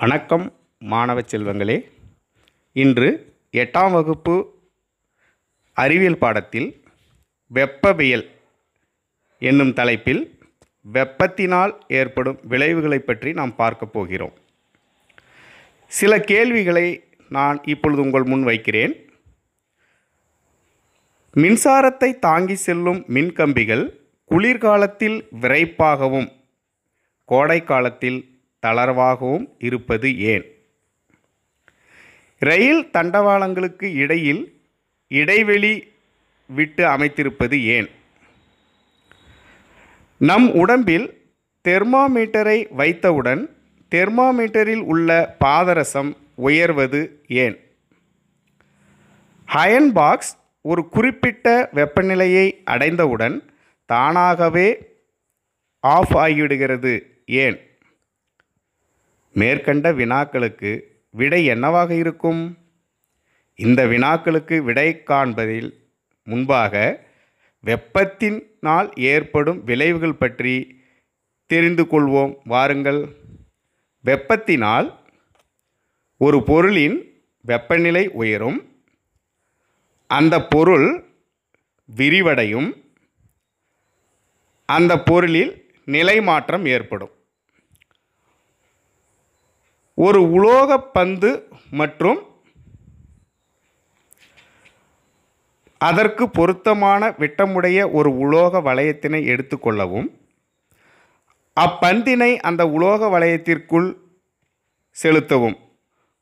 வணக்கம் மாணவ செல்வங்களே. இன்று எட்டாம் வகுப்பு அறிவியல் பாடத்தில் வெப்பவியல் என்னும் தலைப்பில் வெப்பத்தினால் ஏற்படும் விளைவுகளை பற்றி நாம் பார்க்க போகிறோம். சில கேள்விகளை நான் இப்பொழுது உங்கள் முன் வைக்கிறேன். மின்சாரத்தை தாங்கி செல்லும் மின்கம்பிகள் குளிர்காலத்தில் விரைப்பாகவும் கோடை காலத்தில் தளர்வாகவும் இருப்பது ஏன்? ரயில் தண்டவாளங்களுக்கு இடையில் இடைவெளி விட்டு அமைத்திருப்பது ஏன்? நம் உடம்பில் தெர்மாமீட்டரை வைத்தவுடன் தெர்மாமீட்டரில் உள்ள பாதரசம் உயர்வது ஏன்? ஹயன் பாக்ஸ் ஒரு குறிப்பிட்ட வெப்பநிலையை அடைந்தவுடன் தானாகவே ஆஃப் ஆகிவிடுகிறது ஏன்? மேற்கண்ட வினாக்களுக்கு விடை என்னவாக இருக்கும்? இந்த வினாக்களுக்கு விடை காண்பதில் முன்பாக வெப்பத்தினால் ஏற்படும் விளைவுகள் பற்றி தெரிந்து கொள்வோம். வாருங்கள். வெப்பத்தினால் ஒரு பொருளின் வெப்பநிலை உயரும். அந்த பொருள் விரிவடையும். அந்த பொருளில் நிலை மாற்றம் ஏற்படும். ஒரு உலோகப் பந்து மற்றும் அதற்கு பொருத்தமான விட்டமுடைய ஒரு உலோக வளையத்தினை எடுத்துக்கொள்ளவும் அப்பந்தினை அந்த உலோக வளையத்திற்குள் செலுத்தவும்.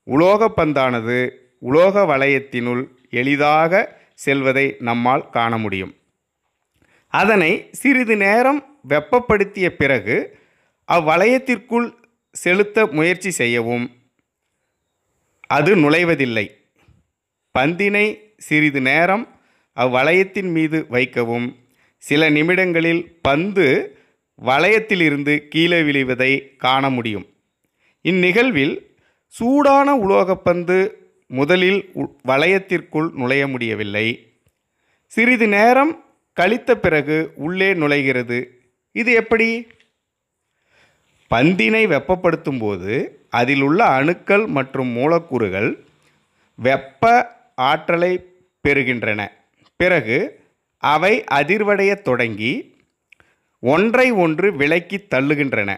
உலோக பந்தானது உலோக வளையத்தினுள் எளிதாக செல்வதை நம்மால் காண முடியும். அதனை சிறிது நேரம் வெப்பப்படுத்திய பிறகு அவ்வளையத்திற்குள் செலுத்த முயற்சி செய்யவும். அது நுழைவதில்லை. பந்தினை சிறிது நேரம் அவ்வளையத்தின் மீது வைக்கவும். சில நிமிடங்களில் பந்து வளையத்திலிருந்து கீழே விழுவதை காண முடியும். இந்நிகழ்வில் சூடான உலோகப்பந்து முதலில் உ- வளையத்திற்குள் நுழைய முடியவில்லை. சிறிது நேரம் கழித்த பிறகு உள்ளே நுழைகிறது. இது எப்படி? பந்தினை வெப்பப்படுத்தும் போது அதில் உள்ள அணுக்கள் மற்றும் மூலக்கூறுகள் வெப்ப ஆற்றலை பெறுகின்றன. பிறகு அவை அதிர்வடையத் தொடங்கி ஒன்றை ஒன்று விலக்கி தள்ளுகின்றன.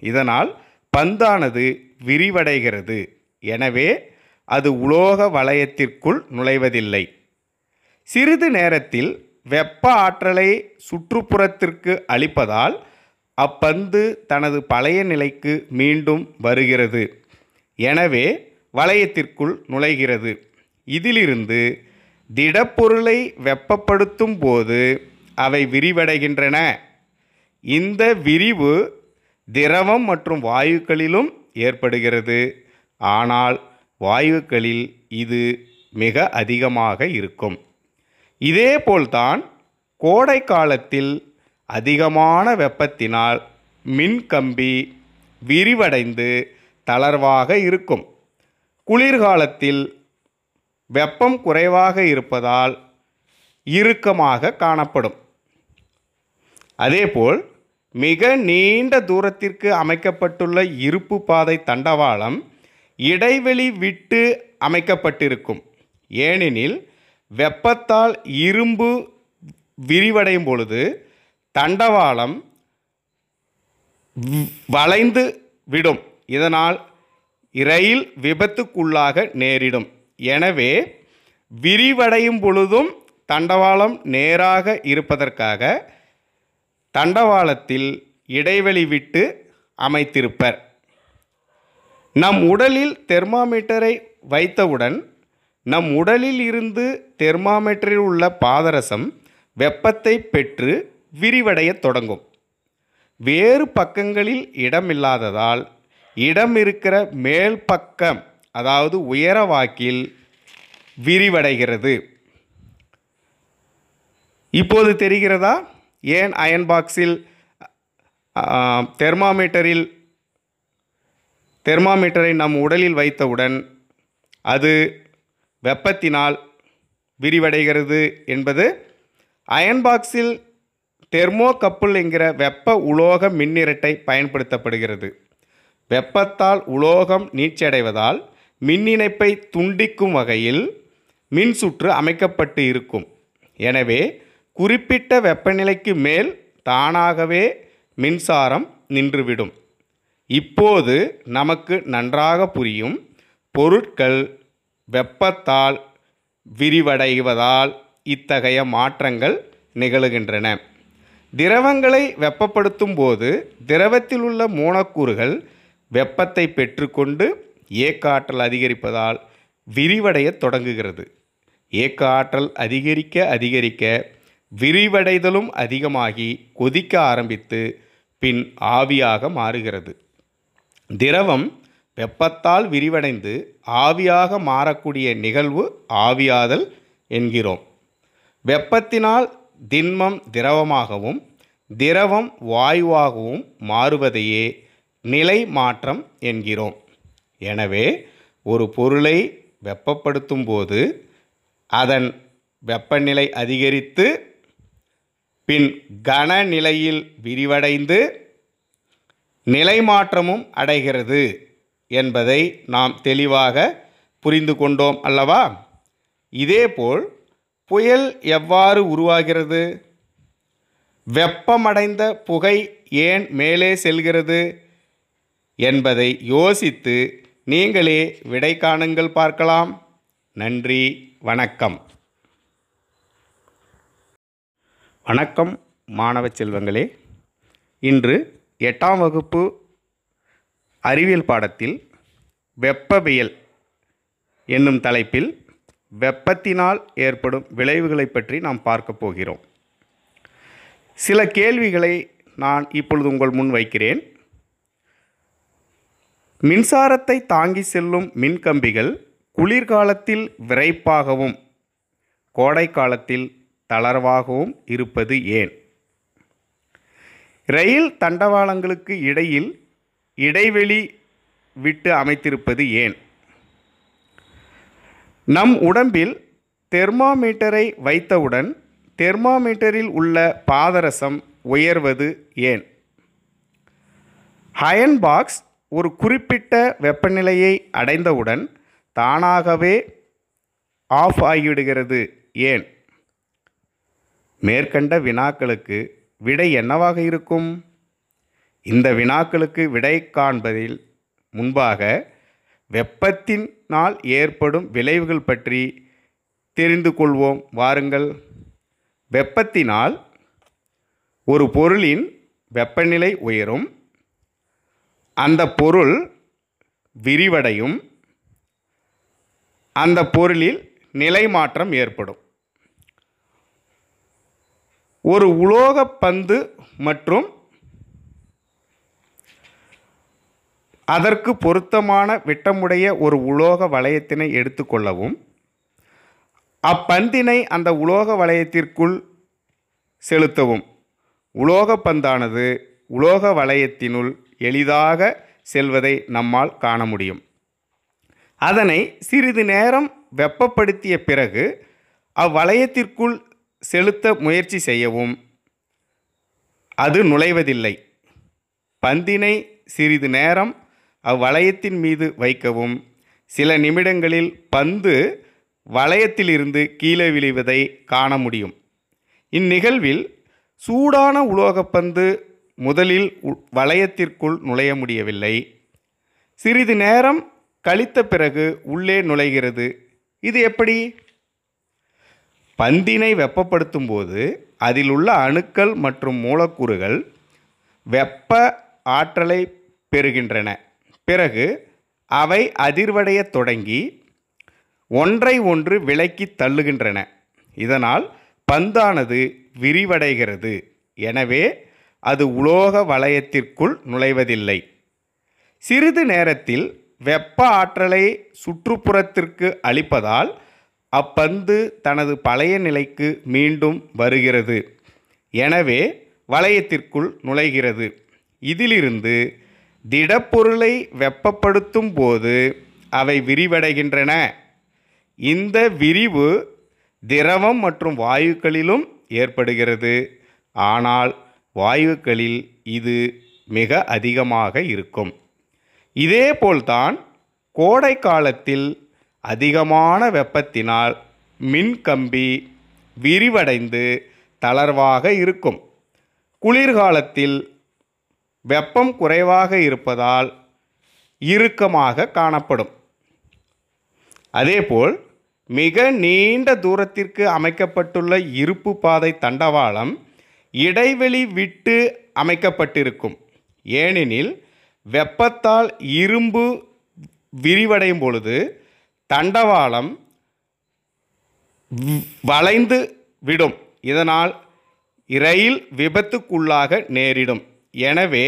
இதனால் பந்தானது விரிவடைகிறது. எனவே அது உலோக வளையத்திற்குள் நுழைவதில்லை. சிறிது நேரத்தில் வெப்ப ஆற்றலை சுற்றுப்புறத்திற்கு அளிப்பதால் அப்பந்து தனது பழைய நிலைக்கு மீண்டும் வருகிறது. எனவே வளையத்திற்குள் நுழைகிறது. இதிலிருந்து திடப்பொருளை வெப்பப்படுத்தும் போது அவை விரிவடைகின்றன. இந்த விரிவு திரவம் மற்றும் வாயுக்களிலும் ஏற்படுகிறது. ஆனால் வாயுக்களில் இது மிக அதிகமாக இருக்கும். இதேபோல்தான் கோடை காலத்தில் அதிகமான வெப்பத்தினால் மின்கம்பி விரிவடைந்து தளர்வாக இருக்கும். குளிர்காலத்தில் வெப்பம் குறைவாக இருப்பதால் இறுக்கமாக காணப்படும். அதேபோல் மிக நீண்ட தூரத்திற்கு அமைக்கப்பட்டுள்ள இருப்பு பாதை தண்டவாளம் இடைவெளி விட்டு அமைக்கப்பட்டிருக்கும். ஏனெனில் வெப்பத்தால் இரும்பு விரிவடையும் பொழுது தண்டவாளம் வளைந்து விடும். இதனால் ரயில் விபத்துக்குள்ளாக நேரிடும். எனவே விரிவடையும் பொழுதும் தண்டவாளம் நேராக இருப்பதற்காக தண்டவாளத்தில் இடைவெளி விட்டு அமைத்திருப்பர். நம் உடலில் தெர்மாமீட்டரை வைத்தவுடன் நம் உடலில் இருந்து தெர்மாமீட்டரில் உள்ள பாதரசம் வெப்பத்தை பெற்று விரிவடையத் தொடங்கும். வேறு பக்கங்களில் இடமில்லாததால் இடம் இருக்கிற மேல் பக்கம் அதாவது உயர வாக்கில் விரிவடைகிறது. இப்போது தெரிகிறதா? ஏன் அயன் பாக்ஸில் தெர்மாமீட்டரில் தெர்மாமீட்டரை நம் உடலில் வைத்தவுடன் அது வெப்பத்தினால் விரிவடைகிறது என்பது அயன் பாக்ஸில் தெர்மோகப்புள் என்கிற வெப்ப உலோக மின்னிரட்டை பயன்படுத்தப்படுகிறது. வெப்பத்தால் உலோகம் நீச்சடைவதால் மின் இணைப்பை துண்டிக்கும் வகையில் மின்சுற்று அமைக்கப்பட்டு இருக்கும். எனவே குறிப்பிட்ட வெப்பநிலைக்கு மேல் தானாகவே மின்சாரம் நின்றுவிடும். இப்போது நமக்கு நன்றாக புரியும் பொருட்கள் வெப்பத்தால் விரிவடைவதால் இத்தகைய மாற்றங்கள் நிகழுகின்றன. திரவங்களை வெப்பப்படுத்தும் போது திரவத்தில் உள்ள மூலக்கூறுகள் வெப்பத்தை பெற்றுக்கொண்டு ஏக்க ஆற்றல் அதிகரிப்பதால் விரிவடையத் தொடங்குகிறது. ஏக்க ஆற்றல் அதிகரிக்க அதிகரிக்க விரிவடைதலும் அதிகமாகி கொதிக்க ஆரம்பித்து பின் ஆவியாக மாறுகிறது. திரவம் வெப்பத்தால் விரிவடைந்து ஆவியாக மாறக்கூடிய நிகழ்வு ஆவியாதல் என்கிறோம். வெப்பத்தினால் திண்மம் திரவமாகவும் திரவம் வாயுவாகவும் மாறுவதையே நிலை மாற்றம் என்கிறோம். எனவே ஒரு பொருளை வெப்பப்படுத்தும் போது அதன் வெப்பநிலை அதிகரித்து பின் கனநிலையில் விரிவடைந்து நிலைமாற்றமும் அடைகிறது என்பதை நாம் தெளிவாக புரிந்து கொண்டோம் அல்லவா? இதேபோல் புயல் எவ்வாறு உருவாகிறது? வெப்பமடைந்த புகை ஏன் மேலே செல்கிறது? என்பதை யோசித்து நீங்களே விடை காணுங்கள் பார்க்கலாம். நன்றி வணக்கம். வணக்கம் மாணவ செல்வங்களே. இன்று எட்டாம் வகுப்பு அறிவியல் பாடத்தில் வெப்பவியல் என்னும் தலைப்பில் வெப்பத்தினால் ஏற்படும் விளைவுகளை பற்றி நாம் பார்க்க போகிறோம். சில கேள்விகளை நான் இப்பொழுது உங்கள் முன் வைக்கிறேன். மின்சாரத்தை தாங்கி செல்லும் மின்கம்பிகள் குளிர்காலத்தில் விரைப்பாகவும் கோடை காலத்தில் தளர்வாகவும் இருப்பது ஏன்? ரயில் தண்டவாளங்களுக்கு இடையில் இடைவெளி விட்டு அமைத்திருப்பது ஏன்? நம் உடம்பில் தெர்மாமீட்டரை வைத்தவுடன் தெர்மாமீட்டரில் உள்ள பாதரசம் உயர்வது ஏன்? ஹயன் பாக்ஸ் ஒரு குறிப்பிட்ட வெப்பநிலையை அடைந்தவுடன் தானாகவே ஆஃப் ஆகிவிடுகிறது ஏன்? மேற்கண்ட வினாக்களுக்கு விடை என்னவாக இருக்கும்? இந்த வினாக்களுக்கு விடை காண்பதில் முன்பாக வெப்பத்தின் நாள் ஏற்படும் விளைவுகள் பற்றி தெரிந்து கொள்வோம். வாருங்கள். வெப்பத்தினால் ஒரு பொருளின் வெப்பநிலை உயரும். அந்த பொருள் விரிவடையும். அந்த பொருளில் நிலை மாற்றம் ஏற்படும். ஒரு உலோக பந்து மற்றும் அதற்கு பொருத்தமான விட்டமுடைய ஒரு உலோக வளையத்தினை எடுத்துக்கொள்ளவும் அப்பந்தினை அந்த உலோக வளையத்திற்குள் செலுத்தவும். உலோக பந்தானது உலோக வளையத்தினுள் எளிதாக செல்வதை நம்மால் காண முடியும். அதனை சிறிது நேரம் வெப்பப்படுத்திய பிறகு அவ்வளையத்திற்குள் செலுத்த முயற்சி செய்யவும். அது நுழைவதில்லை. பந்தினை சிறிது நேரம் அவ்வளையத்தின் மீது வைக்கவும். சில நிமிடங்களில் பந்து வளையத்திலிருந்து கீழே விழுவதை காண முடியும். இந்நிகழ்வில் சூடான உலோகப்பந்து முதலில் உ- வளையத்திற்குள் நுழைய முடியவில்லை. சிறிது நேரம் கழித்த பிறகு உள்ளே நுழைகிறது. இது எப்படி? பந்தினை வெப்பப்படுத்தும் போது அதில் உள்ள அணுக்கள் மற்றும் மூலக்கூறுகள் வெப்ப ஆற்றலை பெறுகின்றன. பிறகு அவை அதிர்வடையத் தொடங்கி ஒன்றை ஒன்று விலக்கி தள்ளுகின்றன. இதனால் பந்தானது விரிவடைகிறது. எனவே அது உலோக வளையத்திற்குள் நுழைவதில்லை. சிறிது நேரத்தில் வெப்ப ஆற்றலை சுற்றுப்புறத்திற்கு அளிப்பதால் அப்பந்து தனது பழைய நிலைக்கு மீண்டும் வருகிறது. எனவே வளையத்திற்குள் நுழைகிறது. இதிலிருந்து திடப்பொருளை வெப்பப்படுத்தும் போது அவை விரிவடைகின்றன. இந்த விரிவு திரவம் மற்றும் வாயுக்களிலும் ஏற்படுகிறது. ஆனால் வாயுக்களில் இது மிக அதிகமாக இருக்கும். இதேபோல்தான் கோடை காலத்தில் அதிகமான வெப்பத்தினால் மின்கம்பி விரிவடைந்து தளர்வாக இருக்கும். குளிர்காலத்தில் வெப்பம் குறைவாக இருப்பதால் இறுக்கமாக காணப்படும். அதேபோல் மிக நீண்ட தூரத்திற்கு அமைக்கப்பட்டுள்ள இருப்பு பாதை தண்டவாளம் இடைவெளி விட்டு அமைக்கப்பட்டிருக்கும். ஏனெனில் வெப்பத்தால் இரும்பு விரிவடையும் பொழுது தண்டவாளம் வளைந்து விடும். இதனால் ரயில் விபத்துக்குள்ளாக நேரிடும். எனவே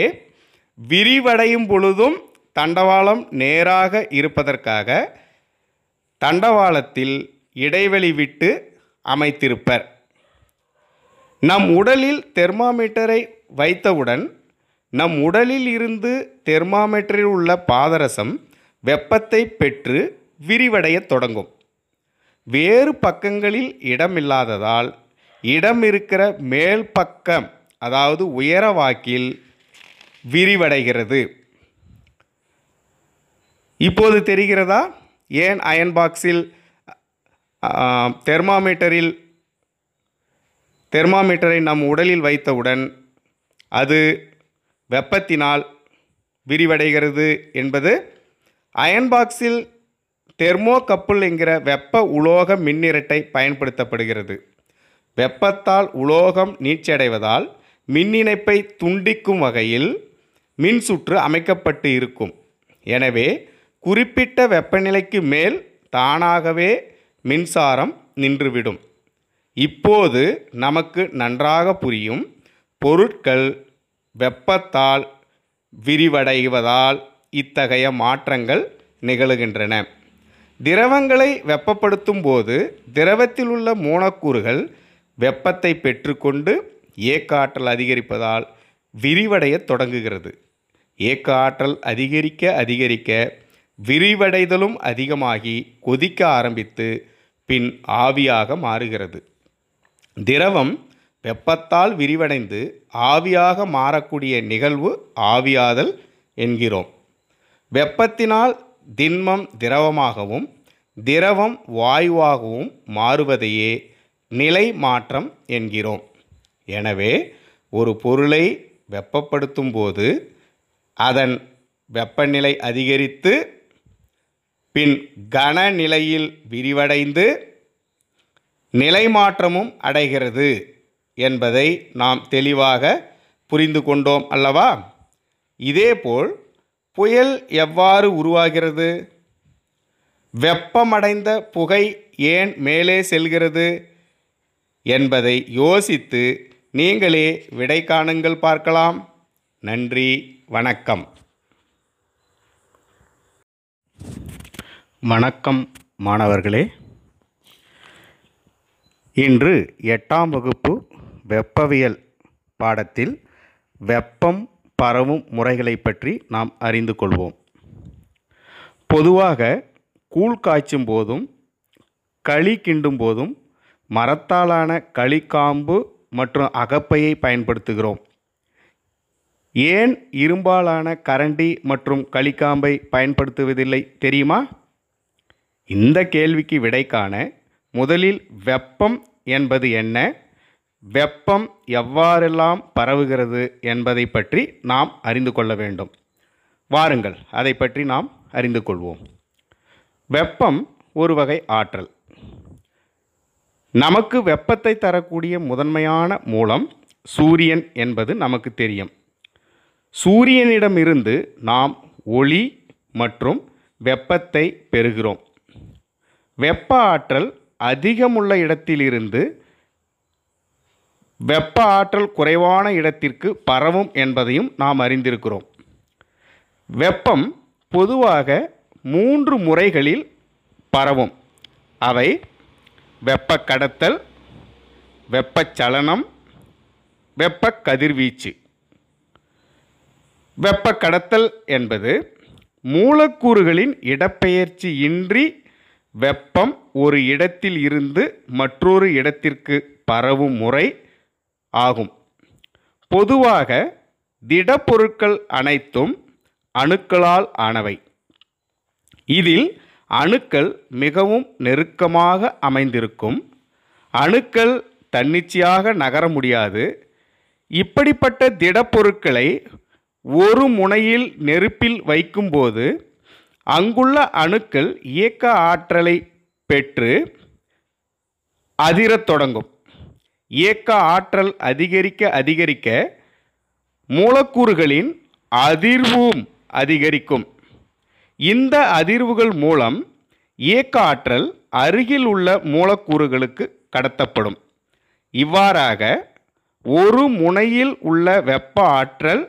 விரிவடையும் பொழுதும் தண்டவாளம் நேராக இருப்பதற்காக தண்டவாளத்தில் இடைவெளி விட்டு அமைத்திருப்பர். நம் உடலில் தெர்மாமீட்டரை வைத்தவுடன் நம் உடலில் இருந்து தெர்மாமீட்டரில் உள்ள பாதரசம் வெப்பத்தை பெற்று விரிவடையத் தொடங்கும். வேறு பக்கங்களில் இடமில்லாததால் இடம் இருக்கிற மேல் பக்கம் அதாவது உயர வாக்கில் விரிவடைகிறது. இப்போது தெரிகிறதா? ஏன் அயன் பாக்ஸில் தெர்மாமீட்டரில் தெர்மாமீட்டரை நம் உடலில் வைத்தவுடன் அது வெப்பத்தினால் விரிவடைகிறது என்பது அயன் பாக்ஸில் தெர்மோகப்புள் என்கிற வெப்ப உலோக மின்னிரட்டை பயன்படுத்தப்படுகிறது. வெப்பத்தால் உலோகம் நீச்சடைவதால் மின்னிணைப்பை துண்டிக்கும் வகையில் மின்சுற்று அமைக்கப்பட்டு இருக்கும். எனவே குறிப்பிட்ட வெப்பநிலைக்கு மேல் தானாகவே மின்சாரம் நின்றுவிடும். இப்போது நமக்கு நன்றாக புரியும் பொருட்கள் வெப்பத்தால் விரிவடைவதால் இத்தகைய மாற்றங்கள் நிகழுகின்றன. திரவங்களை வெப்பப்படுத்தும் போது திரவத்தில் உள்ள மூலக்கூறுகள் வெப்பத்தை பெற்றுக்கொண்டு ஏக்க ஆற்றல் அதிகரிப்பதால் விரிவடையத் தொடங்குகிறது. ஏக்க ஆற்றல் அதிகரிக்க அதிகரிக்க விரிவடைதலும் அதிகமாகி கொதிக்க ஆரம்பித்து பின் ஆவியாக மாறுகிறது. திரவம் வெப்பத்தால் விரிவடைந்து ஆவியாக மாறக்கூடிய நிகழ்வு ஆவியாதல் என்கிறோம். வெப்பத்தினால் திண்மம் திரவமாகவும் திரவம் வாயுவாகவும் மாறுவதையே நிலை மாற்றம் என்கிறோம். எனவே ஒரு பொருளை வெப்பப்படுத்தும் போது அதன் வெப்பநிலை அதிகரித்து பின் கனநிலையில் விரிவடைந்து நிலைமாற்றமும் அடைகிறது என்பதை நாம் தெளிவாக புரிந்து கொண்டோம் அல்லவா? இதேபோல் புயல் எவ்வாறு உருவாகிறது? வெப்பமடைந்த புகை ஏன் மேலே செல்கிறது என்பதை யோசித்து நீங்களே விடை காணுங்கள் பார்க்கலாம். நன்றி வணக்கம். வணக்கம் மாணவர்களே. இன்று எட்டாம் வகுப்பு வெப்பவியல் பாடத்தில் வெப்பம் பரவும் முறைகளை பற்றி நாம் அறிந்து கொள்வோம். பொதுவாக கூழ் காய்ச்சும் போதும் களி கிண்டும் போதும் மரத்தாலான களிக்காம்பு மற்றும் அகப்பையை பயன்படுத்துகிறோம். ஏன் இரும்பாலான கரண்டி மற்றும் களிக்காம்பை பயன்படுத்துவதில்லை தெரியுமா? இந்த கேள்விக்கு விடை காண முதலில் வெப்பம் என்பது என்ன? வெப்பம் எவ்வாறெல்லாம் பரவுகிறது என்பதை பற்றி நாம் அறிந்து கொள்ள வேண்டும். வாருங்கள் அதை பற்றி நாம் அறிந்து கொள்வோம். வெப்பம் ஒரு வகை ஆற்றல். நமக்கு வெப்பத்தை தரக்கூடிய முதன்மையான மூலம் சூரியன் என்பது நமக்கு தெரியும். சூரியனிடமிருந்து நாம் ஒளி மற்றும் வெப்பத்தை பெறுகிறோம். வெப்ப ஆற்றல் அதிகமுள்ள இடத்திலிருந்து வெப்ப ஆற்றல் குறைவான இடத்திற்கு பரவும் என்பதையும் நாம் அறிந்திருக்கிறோம். வெப்பம் பொதுவாக மூன்று முறைகளில் பரவும். அவை வெப்ப கடத்தல் வெப்பச்சலனம் வெப்ப கதிர்வீச்சு வெப்ப கடத்தல் என்பது மூலக்கூறுகளின் இடப்பெயர்ச்சி இன்றி வெப்பம் ஒரு இடத்தில் இருந்து மற்றொரு இடத்திற்கு பரவும் முறை ஆகும். பொதுவாக திடப்பொருட்கள் அனைத்தும் அணுக்களால் ஆனவை. இதில் அணுக்கள் மிகவும் நெருக்கமாக அமைந்திருக்கும். அணுக்கள் தன்னிச்சையாக நகர முடியாது. இப்படிப்பட்ட திடப்பொருட்களை ஒரு முனையில் நெருப்பில் வைக்கும்போது அங்குள்ள அணுக்கள் இயக்க ஆற்றலை பெற்று அதிரத் தொடங்கும். இயக்க ஆற்றல் அதிகரிக்க அதிகரிக்க மூலக்கூறுகளின் அதிர்வும் அதிகரிக்கும். இந்த அதிர்வுகள் மூலம் இயக்க ஆற்றல் அருகில் உள்ள மூலக்கூறுகளுக்கு கடத்தப்படும். இவ்வாறாக ஒரு முனையில் உள்ள வெப்ப ஆற்றல்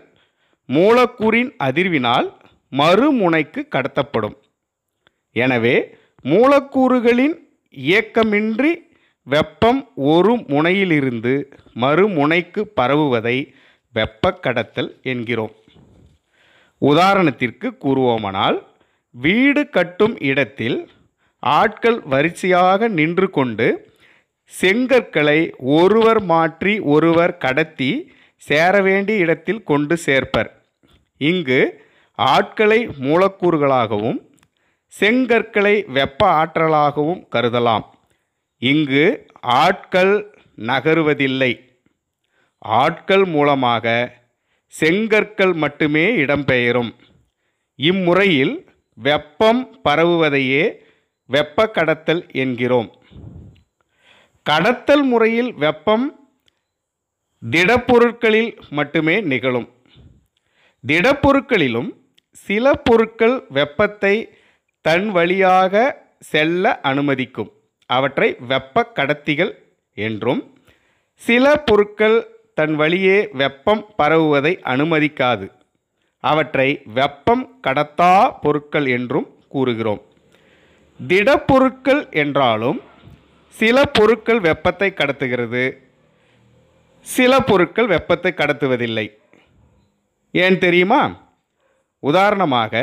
மூலக்கூறின் அதிர்வினால் மறுமுனைக்கு கடத்தப்படும். எனவே மூலக்கூறுகளின் இயக்கமின்றி வெப்பம் ஒரு முனையிலிருந்து மறுமுனைக்கு பரவுவதை வெப்ப கடத்தல் என்கிறோம். உதாரணத்திற்கு கூறுவோமானால் வீடு கட்டும் இடத்தில் ஆட்கள் வரிசையாக நின்று கொண்டு செங்கற்களை ஒருவர் மாற்றி ஒருவர் கடத்தி சேர வேண்டிய இடத்தில் கொண்டு சேர்ப்பர். இங்கு ஆட்களை மூலக்கூறுகளாகவும் செங்கற்களை வெப்ப ஆற்றலாகவும் கருதலாம். இங்கு ஆட்கள் நகருவதில்லை. ஆட்கள் மூலமாக செங்கற்கள் மட்டுமே இடம்பெயரும். இம்முறையில் வெப்பம் பரவுவதையே வெப்ப கடத்தல் என்கிறோம். கடத்தல் முறையில் வெப்பம் திடப்பொருட்களில் மட்டுமே நிகழும். திடப்பொருட்களிலும் சில பொருட்கள் வெப்பத்தை தன் வழியாக செல்ல அனுமதிக்கும். அவற்றை வெப்ப கடத்திகள் என்றும் சில பொருட்கள் தன் வழியே வெப்பம் பரவுவதை அனுமதிக்காது. அவற்றை வெப்பம் கடத்தா பொருட்கள் என்றும் கூறுகிறோம். திடப்பொருட்கள் என்றாலும் சில பொருட்கள் வெப்பத்தை கடத்துகிறது. சில பொருட்கள் வெப்பத்தை கடத்துவதில்லை. ஏன் தெரியுமா? உதாரணமாக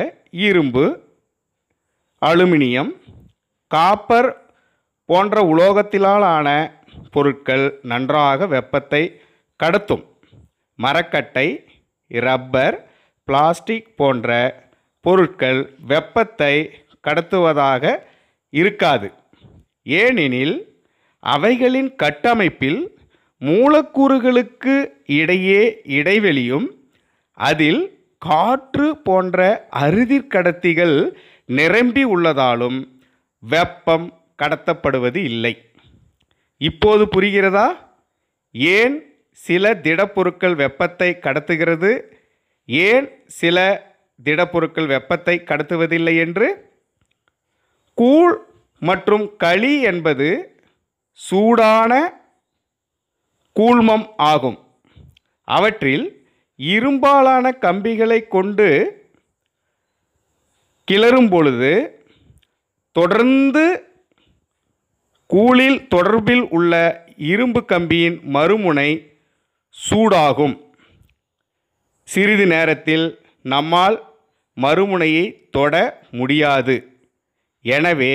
இரும்பு அலுமினியம் காப்பர் போன்ற உலோகத்திலால் ஆன பொருட்கள் நன்றாக வெப்பத்தை கடத்தும். மரக்கட்டை ரப்பர் பிளாஸ்டிக் போன்ற பொருட்கள் வெப்பத்தை கடத்துவதாக இருக்காது. ஏனெனில் அவைகளின் கட்டமைப்பில் மூலக்கூறுகளுக்கு இடையே இடைவெளியும் அதில் காற்று போன்ற அறுதிர்கடத்திகள் நிரம்பி உள்ளதாலும் வெப்பம் கடத்தப்படுவது இல்லை. இப்போது புரிகிறதா? ஏன் சில திடப்பொருட்கள் வெப்பத்தை கடத்துகிறது? ஏன் சில திடப்பொருட்கள் வெப்பத்தை கடத்துவதில்லை என்று? கூழ் மற்றும் களி என்பது சூடான கூழ்மம் ஆகும். அவற்றில் இரும்பாலான கம்பிகளை கொண்டு கிளறும் பொழுது தொடர்ந்து கூழில் தொடர்பில் உள்ள இரும்பு கம்பியின் மறுமுனை சூடாகும். சிறிது நேரத்தில் நம்மால் மறுமுனையை தொட முடியாது. எனவே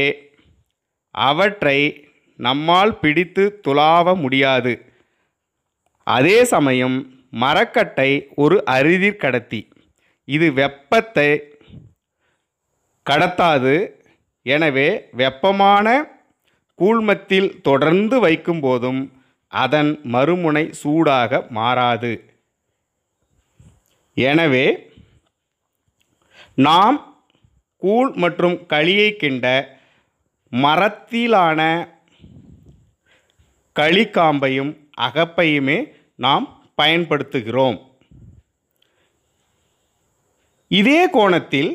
அவற்றை நம்மால் பிடித்து துளாவ முடியாது. அதே சமயம் மரக்கட்டை ஒரு அரிதிர் கடத்தி. இது வெப்பத்தை கடத்தாது. எனவே வெப்பமான கூழ்மத்தில் தொடர்ந்து வைக்கும்போதும் அதன் மறுமுனை சூடாக மாறாது. எனவே நாம் கூழ் மற்றும் களியை கிண்ட மரத்திலான களிக்காம்பையும் அகப்பையுமே நாம் பயன்படுத்துகிறோம். இதே கோணத்தில்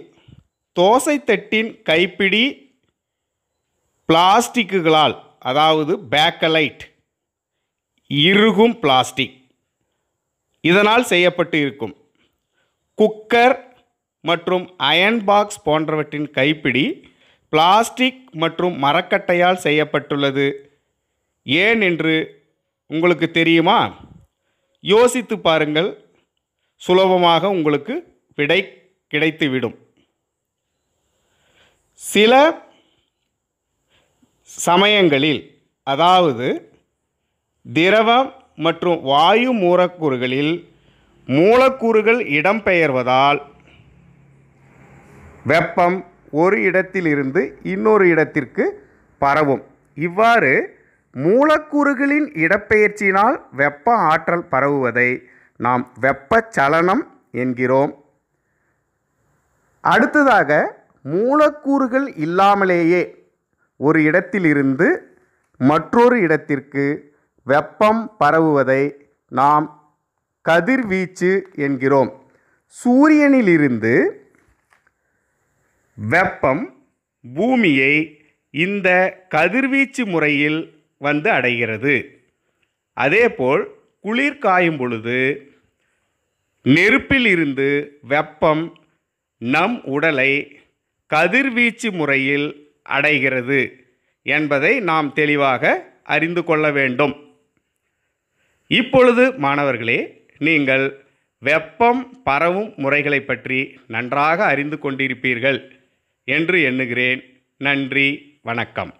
தோசைத்தட்டின் கைப்பிடி பிளாஸ்டிக்குகளால் அதாவது பேக்கலைட் இறுகும் பிளாஸ்டிக் இதனால் செய்யப்பட்டு இருக்கும். குக்கர் மற்றும் அயன் பாக்ஸ் போன்றவற்றின் கைப்பிடி பிளாஸ்டிக் மற்றும் மரக்கட்டையால் செய்யப்பட்டுள்ளது. ஏன் என்று உங்களுக்கு தெரியுமா? யோசித்து பாருங்கள். சுலபமாக உங்களுக்கு விடை கிடைத்துவிடும். சில சமயங்களில் அதாவது திரவம் மற்றும் வாயு மூலக்கூறுகளில் மூலக்கூறுகள் இடம்பெயர்வதால் வெப்பம் ஒரு இடத்திலிருந்து இன்னொரு இடத்திற்கு பரவும். இவ்வாறு மூலக்கூறுகளின் இடப்பெயர்ச்சியினால் வெப்ப ஆற்றல் பரவுவதை நாம் வெப்பச்சலனம் என்கிறோம். அடுத்ததாக மூலக்கூறுகள் இல்லாமலேயே ஒரு இடத்திலிருந்து மற்றொரு இடத்திற்கு வெப்பம் பரவுவதை நாம் கதிர்வீச்சு என்கிறோம். சூரியனிலிருந்து வெப்பம் பூமியை இந்த கதிர்வீச்சு முறையில் வந்து அடைகிறது. அதேபோல் குளிர் காயும் பொழுது நெருப்பில் இருந்து வெப்பம் நம் உடலை கதிர்வீச்சு முறையில் அடைகிறது என்பதை நாம் தெளிவாக அறிந்து கொள்ள வேண்டும். இப்பொழுது மாணவர்களே நீங்கள் வெப்பம் பரவும் முறைகளை பற்றி நன்றாக அறிந்து கொண்டிருப்பீர்கள் என்று எண்ணுகிறேன். நன்றி வணக்கம்.